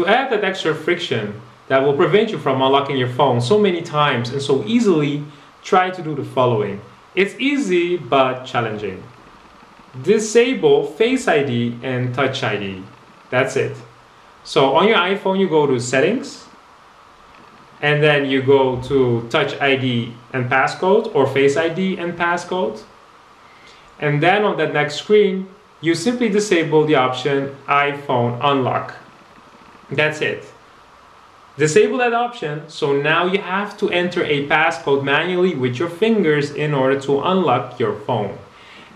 to add that extra friction that will prevent you from unlocking your phone so many times and so easily, try to do the following. It's easy but challenging. Disable Face ID and Touch ID. That's it. So on your iPhone, you go to Settings, and then you go to Touch ID and Passcode or Face ID and Passcode. And then on that next screen, you simply disable the option iPhone Unlock. That's it. Disable that option, so now you have to enter a passcode manually with your fingers in order to unlock your phone.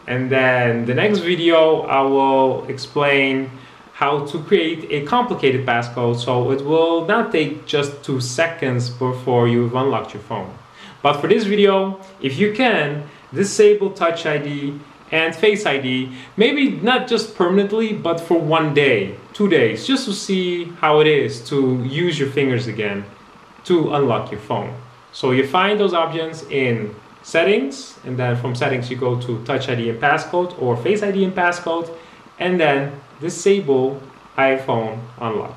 And then the next video, I will explain how to create a complicated passcode so it will not take just two seconds before you've unlocked your phone. But for this video, if you can, disable Touch ID and Face ID, maybe not just permanently, but for one day, two days, just to see how it is to use your fingers again to unlock your phone. So you find those options in settings, and then from settings you go to Touch ID and Passcode or Face ID and Passcode, and then disable iPhone unlock.